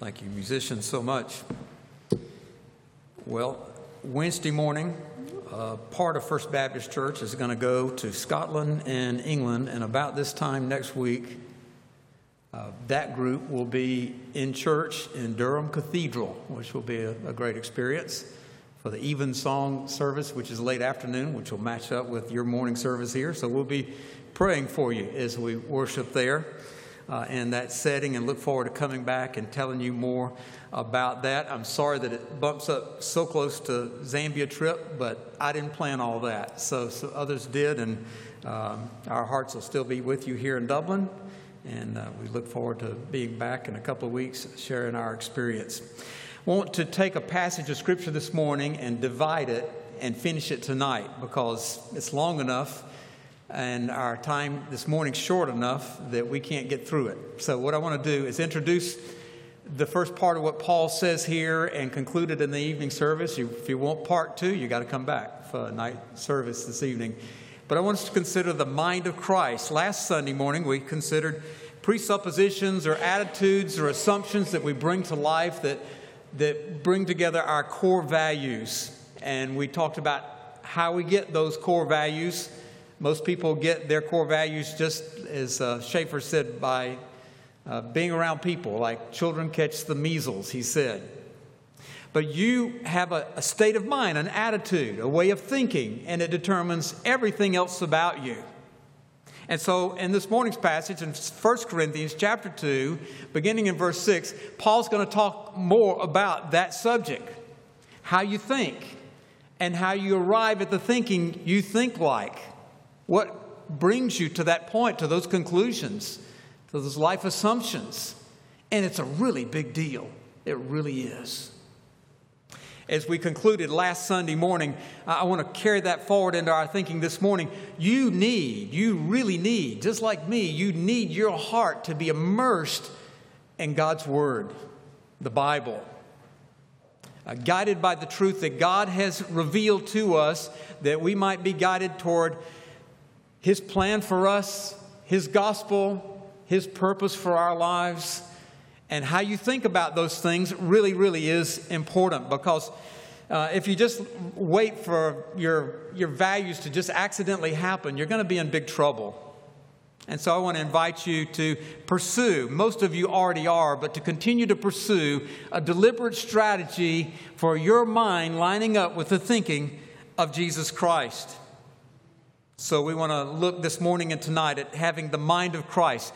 Thank you, musicians, so much. Well, Wednesday morning, uh, part of First Baptist Church is going to go to Scotland and England, and about this time next week, uh, that group will be in church in Durham Cathedral, which will be a, a great experience for the evensong service, which is late afternoon, which will match up with your morning service here. So we'll be praying for you as we worship there uh, in that setting and look forward to coming back and telling you more about that. I'm sorry that it bumps up so close to Zambia trip, but I didn't plan all that. So, so others did, and um, our hearts will still be with you here in Dublin. And uh, we look forward to being back in a couple of weeks sharing our experience. I want to take a passage of Scripture this morning and divide it and finish it tonight because it's long enough and our time this morning's short enough that we can't get through it. So, what I want to do is introduce the first part of what Paul says here and conclude it in the evening service. If you want part two, you got to come back for night service this evening. But I want us to consider the mind of Christ. Last Sunday morning, we considered presuppositions or attitudes or assumptions that we bring to life that, that bring together our core values. And we talked about how we get those core values most people get their core values just as uh, Schaeffer said by uh, being around people, like children catch the measles, he said. But you have a, a state of mind, an attitude, a way of thinking, and it determines everything else about you. And so, in this morning's passage in 1 Corinthians chapter 2, beginning in verse 6, Paul's going to talk more about that subject how you think and how you arrive at the thinking you think like. What brings you to that point, to those conclusions, to those life assumptions? And it's a really big deal. It really is. As we concluded last Sunday morning, I want to carry that forward into our thinking this morning. You need, you really need, just like me, you need your heart to be immersed in God's Word, the Bible. Uh, guided by the truth that God has revealed to us, that we might be guided toward his plan for us, His gospel, His purpose for our lives, and how you think about those things really, really is important because uh, if you just wait for your, your values to just accidentally happen, you're going to be in big trouble. And so I want to invite you to pursue, most of you already are, but to continue to pursue a deliberate strategy for your mind lining up with the thinking of Jesus Christ. So we want to look this morning and tonight at having the mind of Christ.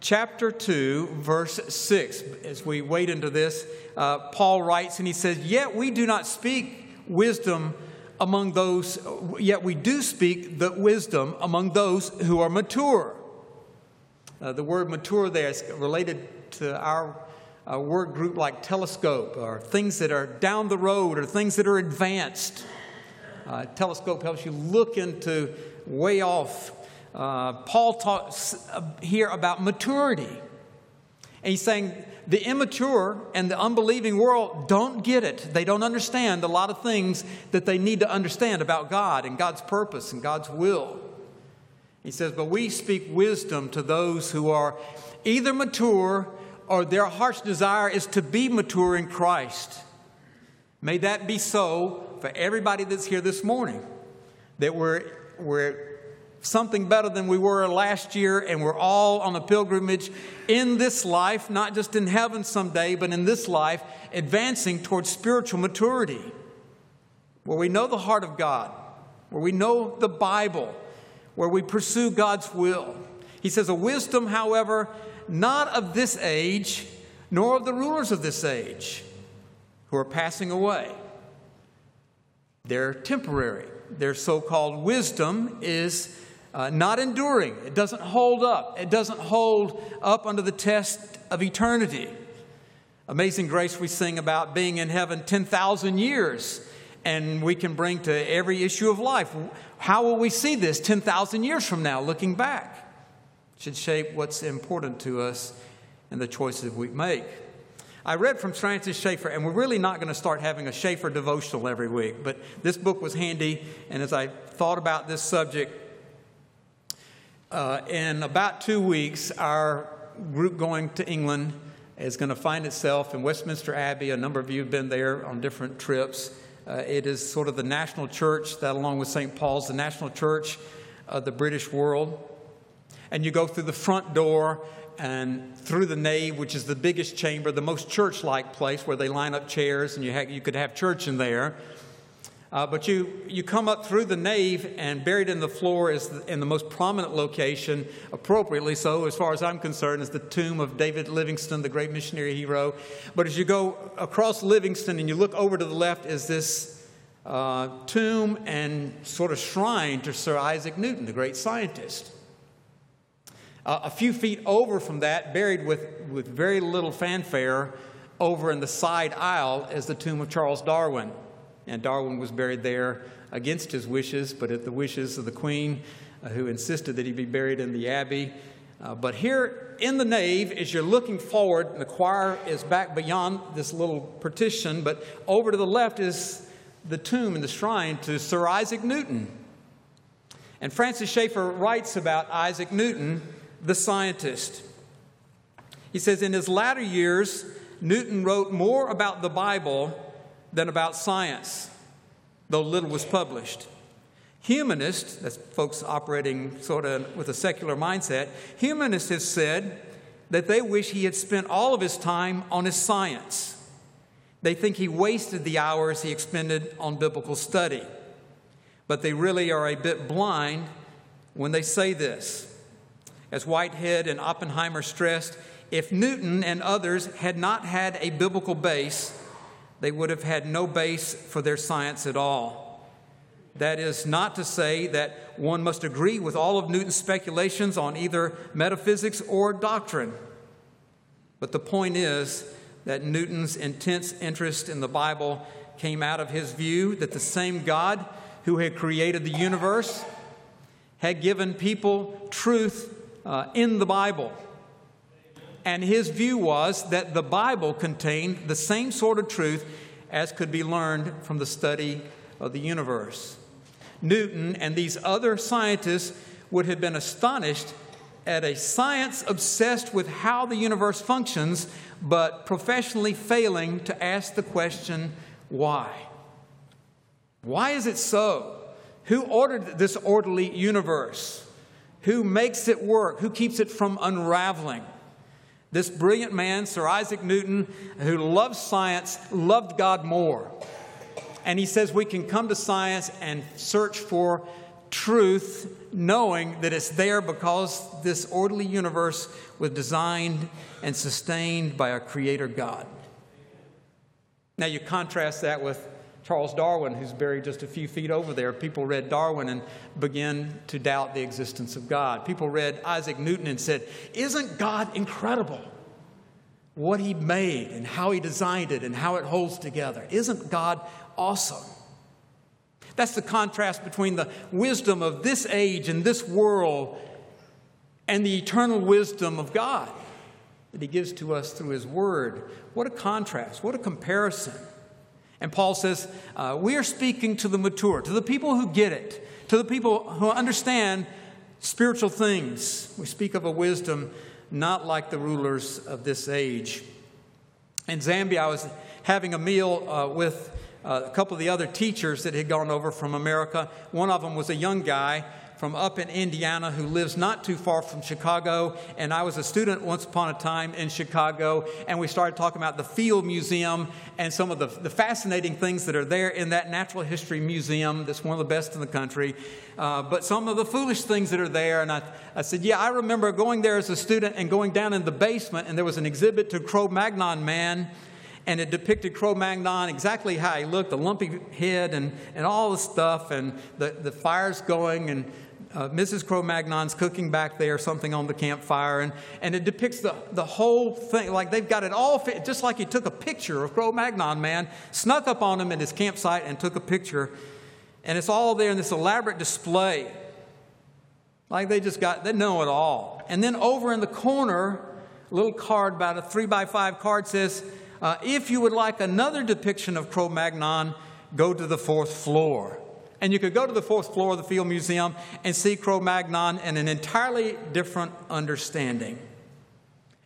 Chapter 2, verse 6. As we wade into this, uh, Paul writes and he says, Yet we do not speak wisdom among those, yet we do speak the wisdom among those who are mature. Uh, the word mature there is related to our uh, word group like telescope or things that are down the road or things that are advanced. Uh, telescope helps you look into way off. Uh, Paul talks uh, here about maturity. And he's saying the immature and the unbelieving world don't get it. They don't understand a lot of things that they need to understand about God and God's purpose and God's will. He says, But we speak wisdom to those who are either mature or their heart's desire is to be mature in Christ. May that be so for everybody that's here this morning, that we're we're something better than we were last year, and we're all on a pilgrimage in this life, not just in heaven someday, but in this life, advancing towards spiritual maturity, where we know the heart of God, where we know the Bible, where we pursue God's will. He says, A wisdom, however, not of this age, nor of the rulers of this age, who are passing away. They're temporary their so called wisdom is uh, not enduring. It doesn't hold up. It doesn't hold up under the test of eternity. Amazing Grace, we sing about being in heaven 10,000 years, and we can bring to every issue of life. How will we see this 10,000 years from now, looking back? It should shape what's important to us and the choices we make. I read from Francis Schaeffer, and we're really not going to start having a Schaeffer devotional every week, but this book was handy, and as I thought about this subject, uh, in about two weeks, our group going to England is going to find itself in Westminster Abbey. A number of you have been there on different trips. Uh, it is sort of the national church that, along with St. Paul's, the national church of the British world. And you go through the front door and through the nave, which is the biggest chamber, the most church like place where they line up chairs and you, ha- you could have church in there. Uh, but you, you come up through the nave, and buried in the floor is the, in the most prominent location, appropriately so, as far as I'm concerned, is the tomb of David Livingstone, the great missionary hero. But as you go across Livingstone and you look over to the left, is this uh, tomb and sort of shrine to Sir Isaac Newton, the great scientist. Uh, a few feet over from that, buried with, with very little fanfare, over in the side aisle, is the tomb of Charles Darwin. And Darwin was buried there against his wishes, but at the wishes of the Queen, uh, who insisted that he be buried in the Abbey. Uh, but here in the nave, as you're looking forward, the choir is back beyond this little partition, but over to the left is the tomb and the shrine to Sir Isaac Newton. And Francis Schaeffer writes about Isaac Newton, the scientist. He says, In his latter years, Newton wrote more about the Bible than about science, though little was published. Humanists, that's folks operating sort of with a secular mindset, humanists have said that they wish he had spent all of his time on his science. They think he wasted the hours he expended on biblical study. But they really are a bit blind when they say this. As Whitehead and Oppenheimer stressed, if Newton and others had not had a biblical base, they would have had no base for their science at all. That is not to say that one must agree with all of Newton's speculations on either metaphysics or doctrine. But the point is that Newton's intense interest in the Bible came out of his view that the same God who had created the universe had given people truth uh, in the Bible. And his view was that the Bible contained the same sort of truth as could be learned from the study of the universe. Newton and these other scientists would have been astonished at a science obsessed with how the universe functions, but professionally failing to ask the question, why? Why is it so? Who ordered this orderly universe? Who makes it work? Who keeps it from unraveling? This brilliant man, Sir Isaac Newton, who loved science, loved God more. And he says we can come to science and search for truth, knowing that it's there because this orderly universe was designed and sustained by our Creator God. Now, you contrast that with Charles Darwin, who's buried just a few feet over there, people read Darwin and began to doubt the existence of God. People read Isaac Newton and said, Isn't God incredible? What he made and how he designed it and how it holds together. Isn't God awesome? That's the contrast between the wisdom of this age and this world and the eternal wisdom of God that he gives to us through his word. What a contrast, what a comparison. And Paul says, uh, We are speaking to the mature, to the people who get it, to the people who understand spiritual things. We speak of a wisdom not like the rulers of this age. In Zambia, I was having a meal uh, with uh, a couple of the other teachers that had gone over from America. One of them was a young guy from up in Indiana who lives not too far from Chicago. And I was a student once upon a time in Chicago, and we started talking about the Field Museum and some of the, the fascinating things that are there in that natural history museum that's one of the best in the country. Uh, but some of the foolish things that are there. And I, I said, Yeah, I remember going there as a student and going down in the basement, and there was an exhibit to Cro Magnon Man and it depicted Cro-Magnon exactly how he looked, the lumpy head and, and all the stuff, and the, the fires going, and uh, Mrs. Cro-Magnon's cooking back there something on the campfire, and, and it depicts the, the whole thing. Like they've got it all fit, just like he took a picture of Cro-Magnon man, snuck up on him at his campsite and took a picture. And it's all there in this elaborate display. Like they just got, they know it all. And then over in the corner, a little card, about a three by five card says, uh, if you would like another depiction of Cro-Magnon, go to the fourth floor. And you could go to the fourth floor of the Field Museum and see Cro Magnon in an entirely different understanding.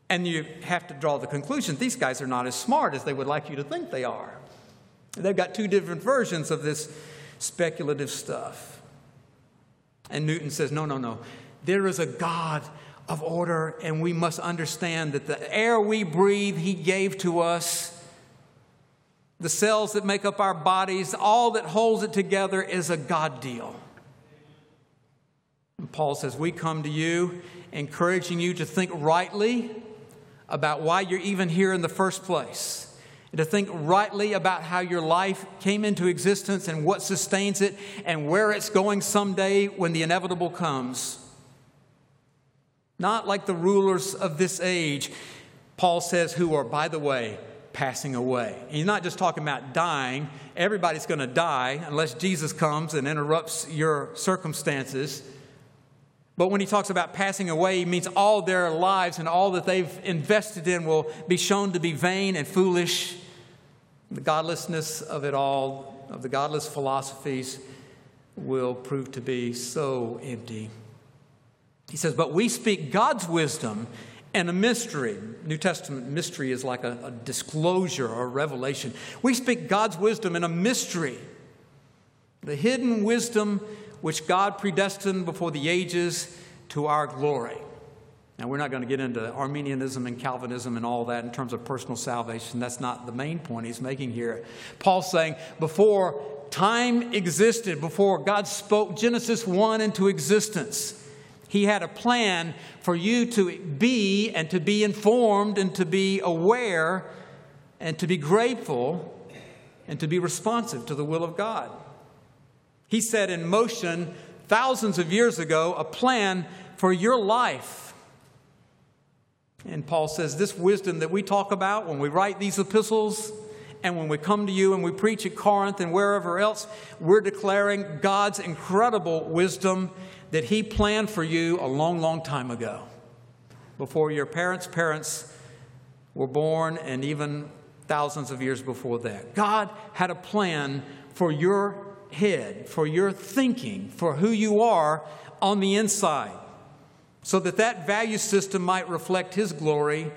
And you have to draw the conclusion these guys are not as smart as they would like you to think they are. They've got two different versions of this speculative stuff. And Newton says, no, no, no. There is a God of order, and we must understand that the air we breathe, He gave to us. The cells that make up our bodies, all that holds it together is a God deal. And Paul says, We come to you encouraging you to think rightly about why you're even here in the first place. And to think rightly about how your life came into existence and what sustains it and where it's going someday when the inevitable comes. Not like the rulers of this age, Paul says, who are, by the way, passing away. And he's not just talking about dying. Everybody's going to die unless Jesus comes and interrupts your circumstances. But when he talks about passing away, he means all their lives and all that they've invested in will be shown to be vain and foolish. The godlessness of it all, of the godless philosophies, will prove to be so empty. He says, But we speak God's wisdom and a mystery. New Testament mystery is like a, a disclosure or a revelation. We speak God's wisdom in a mystery. The hidden wisdom which God predestined before the ages to our glory. Now, we're not going to get into Arminianism and Calvinism and all that in terms of personal salvation. That's not the main point he's making here. Paul's saying, before time existed, before God spoke Genesis 1 into existence, he had a plan for you to be and to be informed and to be aware and to be grateful and to be responsive to the will of God. He set in motion thousands of years ago a plan for your life. And Paul says this wisdom that we talk about when we write these epistles and when we come to you and we preach at Corinth and wherever else, we're declaring God's incredible wisdom that He planned for you a long, long time ago, before your parents' parents were born and even thousands of years before that. God had a plan for your head, for your thinking, for who you are on the inside, so that that value system might reflect His glory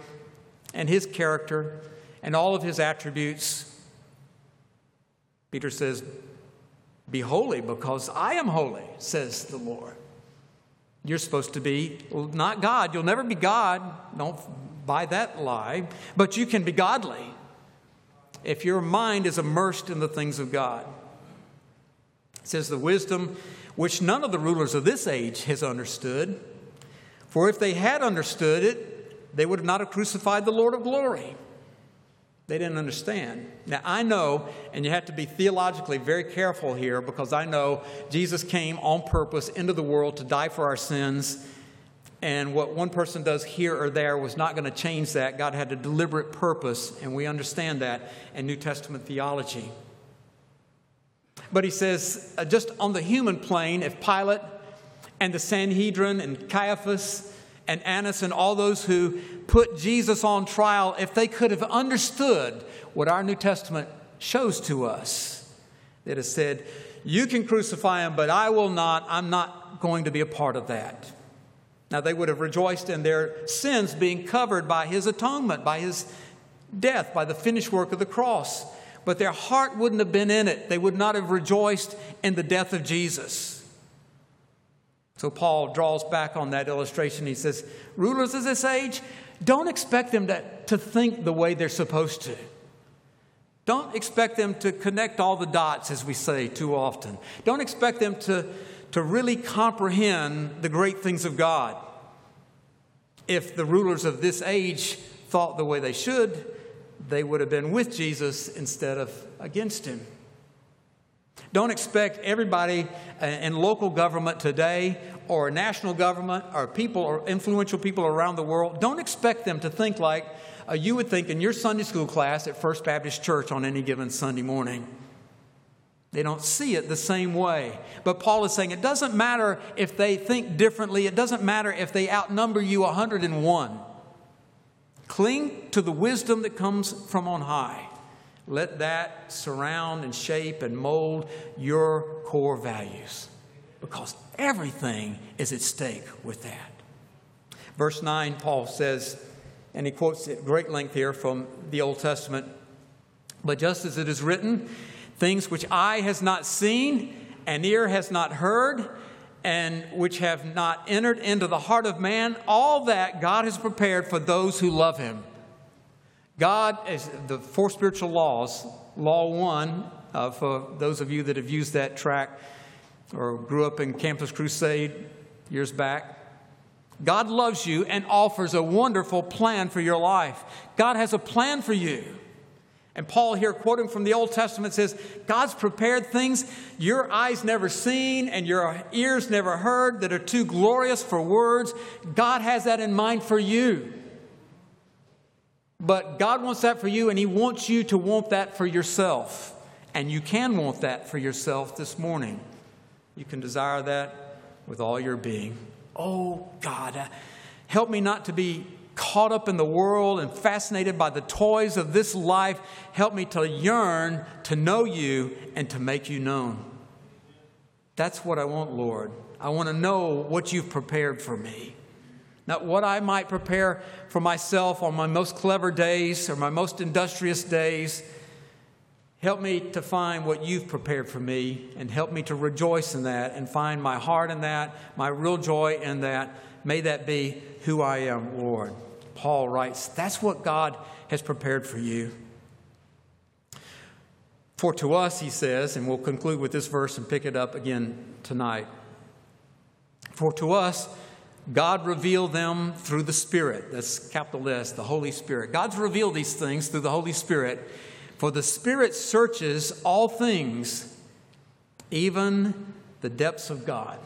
and His character and all of His attributes. Peter says, Be holy because I am holy, says the Lord. You're supposed to be not God. You'll never be God. Don't buy that lie. But you can be godly if your mind is immersed in the things of God. It says, The wisdom which none of the rulers of this age has understood. For if they had understood it, they would not have crucified the Lord of glory. They didn't understand. Now, I know, and you have to be theologically very careful here because I know Jesus came on purpose into the world to die for our sins. And what one person does here or there was not going to change that. God had a deliberate purpose, and we understand that in New Testament theology. But he says, uh, just on the human plane, if Pilate and the Sanhedrin and Caiaphas and Annas and all those who put Jesus on trial, if they could have understood what our New Testament shows to us, they'd have said, You can crucify him, but I will not. I'm not going to be a part of that. Now, they would have rejoiced in their sins being covered by his atonement, by his death, by the finished work of the cross but their heart wouldn't have been in it. They would not have rejoiced in the death of Jesus. So Paul draws back on that illustration. He says, Rulers of this age, don't expect them to, to think the way they're supposed to. Don't expect them to connect all the dots, as we say too often. Don't expect them to, to really comprehend the great things of God. If the rulers of this age thought the way they should, they would have been with Jesus instead of against him. Don't expect everybody uh, in local government today or national government or people or influential people around the world, don't expect them to think like uh, you would think in your Sunday school class at First Baptist Church on any given Sunday morning. They don't see it the same way. But Paul is saying it doesn't matter if they think differently, it doesn't matter if they outnumber you 101. Cling to the wisdom that comes from on high. Let that surround and shape and mold your core values because everything is at stake with that. Verse 9, Paul says, And he quotes at great length here from the Old Testament. But just as it is written, things which eye has not seen, and ear has not heard, and which have not entered into the heart of man, all that God has prepared for those who love him. God is the four spiritual laws. Law one, uh, for those of you that have used that track or grew up in Campus Crusade years back, God loves you and offers a wonderful plan for your life. God has a plan for you. And Paul, here quoting from the Old Testament, says, God's prepared things your eyes never seen and your ears never heard that are too glorious for words. God has that in mind for you. But God wants that for you, and He wants you to want that for yourself. And you can want that for yourself this morning. You can desire that with all your being. Oh, God, uh, help me not to be caught up in the world and fascinated by the toys of this life. Help me to yearn to know you and to make you known. That's what I want, Lord. I want to know what you've prepared for me. Not what I might prepare for myself on my most clever days or my most industrious days. Help me to find what you've prepared for me and help me to rejoice in that and find my heart in that, my real joy in that. May that be who I am, Lord. Paul writes, that's what God has prepared for you. For to us, he says, and we'll conclude with this verse and pick it up again tonight. For to us, God revealed them through the Spirit. That's capital S, the Holy Spirit. God's revealed these things through the Holy Spirit. For the Spirit searches all things, even the depths of God.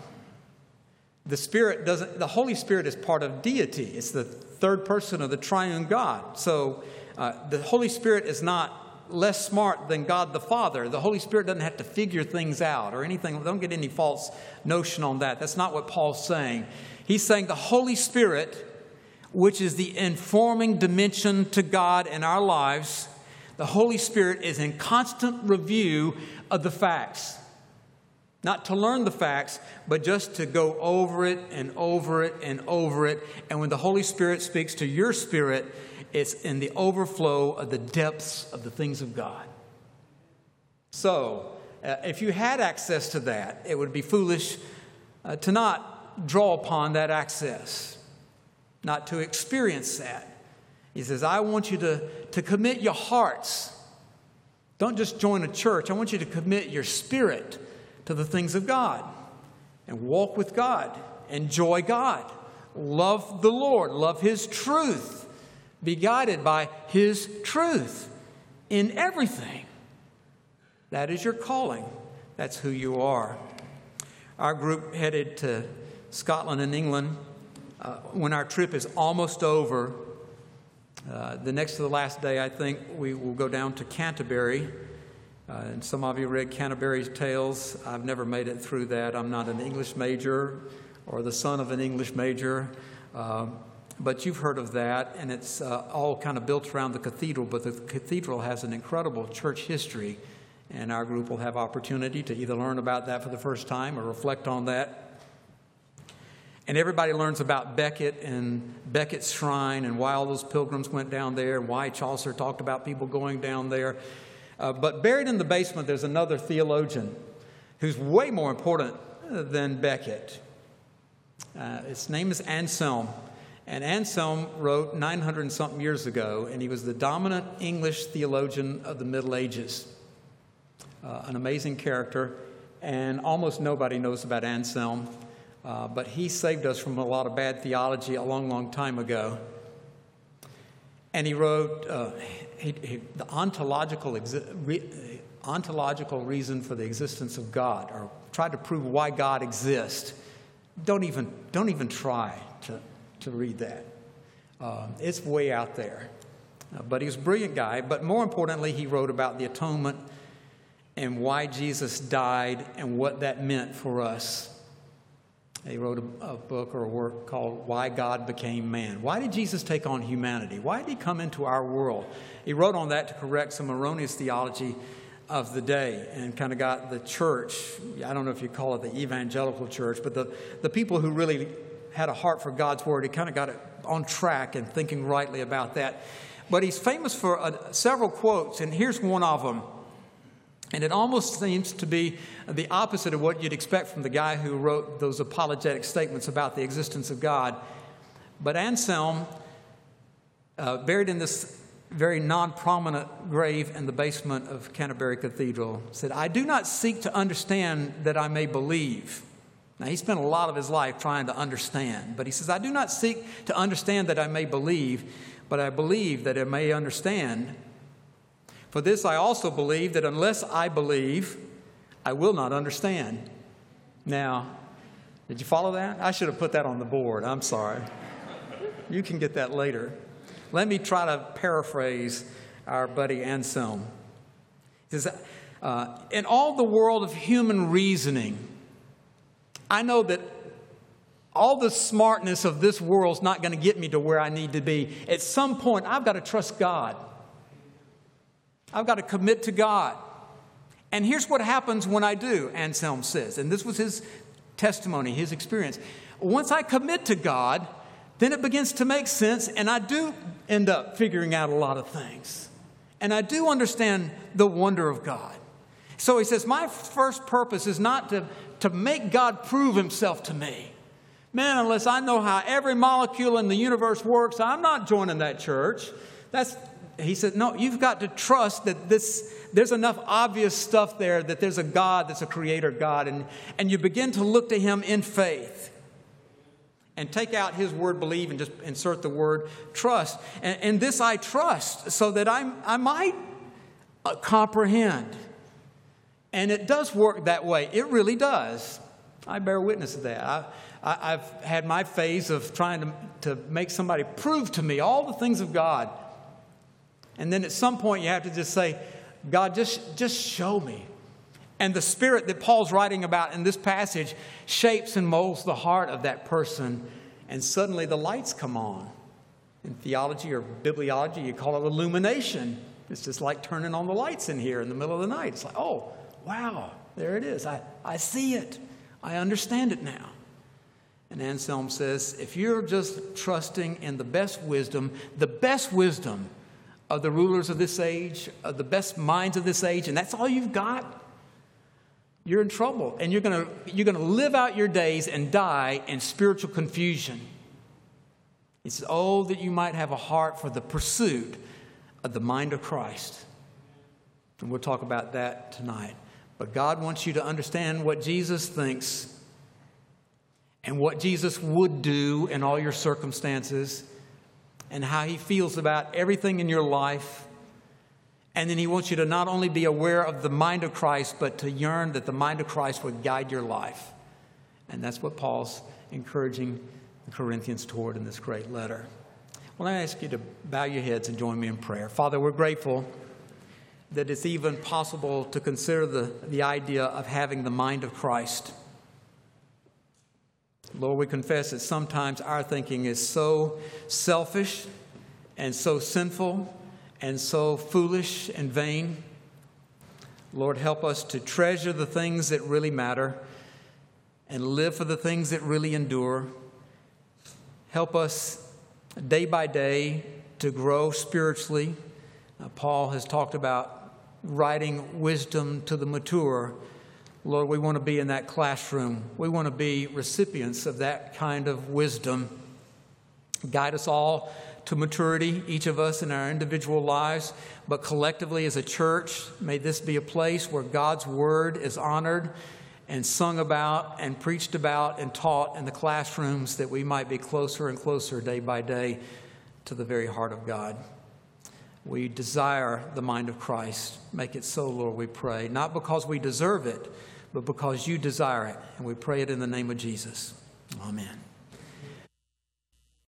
The Spirit doesn't, the Holy Spirit is part of deity. It's the third person of the triune God. So uh, the Holy Spirit is not less smart than God the Father. The Holy Spirit doesn't have to figure things out or anything. Don't get any false notion on that. That's not what Paul's saying. He's saying the Holy Spirit, which is the informing dimension to God in our lives, the Holy Spirit is in constant review of the facts. Not to learn the facts, but just to go over it and over it and over it. And when the Holy Spirit speaks to your spirit, it's in the overflow of the depths of the things of God. So, uh, if you had access to that, it would be foolish uh, to not draw upon that access, not to experience that. He says, I want you to, to commit your hearts. Don't just join a church. I want you to commit your spirit to the things of God and walk with God, enjoy God, love the Lord, love His truth, be guided by His truth in everything. That is your calling. That's who you are. Our group headed to Scotland and England. Uh, when our trip is almost over, uh, the next to the last day, I think we will go down to Canterbury uh, and some of you read Canterbury's Tales. I've never made it through that. I'm not an English major or the son of an English major. Uh, but you've heard of that, and it's uh, all kind of built around the cathedral. But the cathedral has an incredible church history, and our group will have opportunity to either learn about that for the first time or reflect on that. And everybody learns about Becket and Becket's shrine and why all those pilgrims went down there and why Chaucer talked about people going down there. Uh, but buried in the basement, there's another theologian who's way more important than Becket. Uh, his name is Anselm. And Anselm wrote 900 something years ago, and he was the dominant English theologian of the Middle Ages. Uh, an amazing character, and almost nobody knows about Anselm, uh, but he saved us from a lot of bad theology a long, long time ago. And he wrote uh, he, he, the ontological, exi- re, ontological reason for the existence of God, or tried to prove why God exists. Don't even, don't even try to, to read that. Uh, it's way out there. Uh, but he was a brilliant guy. But more importantly, he wrote about the atonement and why Jesus died and what that meant for us. He wrote a, a, book or a work called Why God Became Man. Why did Jesus take on humanity? Why did he come into our world? He wrote on that to correct some erroneous theology of the day and kind of got the church, I don't know if you call it the evangelical church, but the, the people who really had a heart for God's word, he kind of got it on track and thinking rightly about that. But he's famous for uh, several quotes, and here's one of them. And it almost seems to be the opposite of what you'd expect from the guy who wrote those apologetic statements about the existence of God. But Anselm, uh, buried in this very non prominent grave in the basement of Canterbury Cathedral, said, I do not seek to understand that I may believe. Now, he spent a lot of his life trying to understand, but he says, I do not seek to understand that I may believe, but I believe that I may understand. For this I also believe that unless I believe, I will not understand. Now, did you follow that? I should have put that on the board. I'm sorry. You can get that later. Let me try to paraphrase our buddy Anselm. He says, uh, In all the world of human reasoning, I know that all the smartness of this world is not going to get me to where I need to be. At some point, I've got to trust God. I've got to commit to God. And here's what happens when I do, Anselm says. And this was his testimony, his experience. Once I commit to God, then it begins to make sense, and I do end up figuring out a lot of things. And I do understand the wonder of God. So he says, My first purpose is not to, to make God prove himself to me. Man, unless I know how every molecule in the universe works, I'm not joining that church. That's, he said, No, you've got to trust that this, there's enough obvious stuff there that there's a God that's a creator God. And, and you begin to look to him in faith and take out his word believe and just insert the word trust. And, and this I trust so that i I might uh, comprehend. And it does work that way. It really does. I bear witness to that. I, I, have had my phase of trying to, to make somebody prove to me all the things of God. And then at some point you have to just say, God, just, just show me. And the spirit that Paul's writing about in this passage shapes and molds the heart of that person, and suddenly the lights come on. In theology or bibliology, you call it illumination. It's just like turning on the lights in here in the middle of the night. It's like, oh, wow, there it is. I, I see it. I understand it now. And Anselm says, if you're just trusting in the best wisdom, the best wisdom of the rulers of this age, of the best minds of this age, and that's all you've got, you're in trouble. And you're going you're going to live out your days and die in spiritual confusion. He says, Oh, that you might have a heart for the pursuit of the mind of Christ. And we'll talk about that tonight. But God wants you to understand what Jesus thinks and what Jesus would do in all your circumstances and how he feels about everything in your life and then he wants you to not only be aware of the mind of Christ, but to yearn that the mind of Christ would guide your life. And that's what Paul's encouraging the Corinthians toward in this great letter. Well, I ask you to bow your heads and join me in prayer. Father, we're grateful that it's even possible to consider the, the idea of having the mind of Christ. Lord, we confess that sometimes our thinking is so selfish and so sinful and so foolish and vain. Lord, help us to treasure the things that really matter and live for the things that really endure. Help us day by day to grow spiritually. Uh, Paul has talked about writing wisdom to the mature. Lord, we want to be in that classroom. We want to be recipients of that kind of wisdom. Guide us all to maturity, each of us in our individual lives, but collectively as a church, may this be a place where God's word is honored and sung about and preached about and taught in the classrooms that we might be closer and closer day by day to the very heart of God. We desire the mind of Christ. Make it so, Lord, we pray, not because we deserve it, but because you desire it. And we pray it in the name of Jesus. Amen.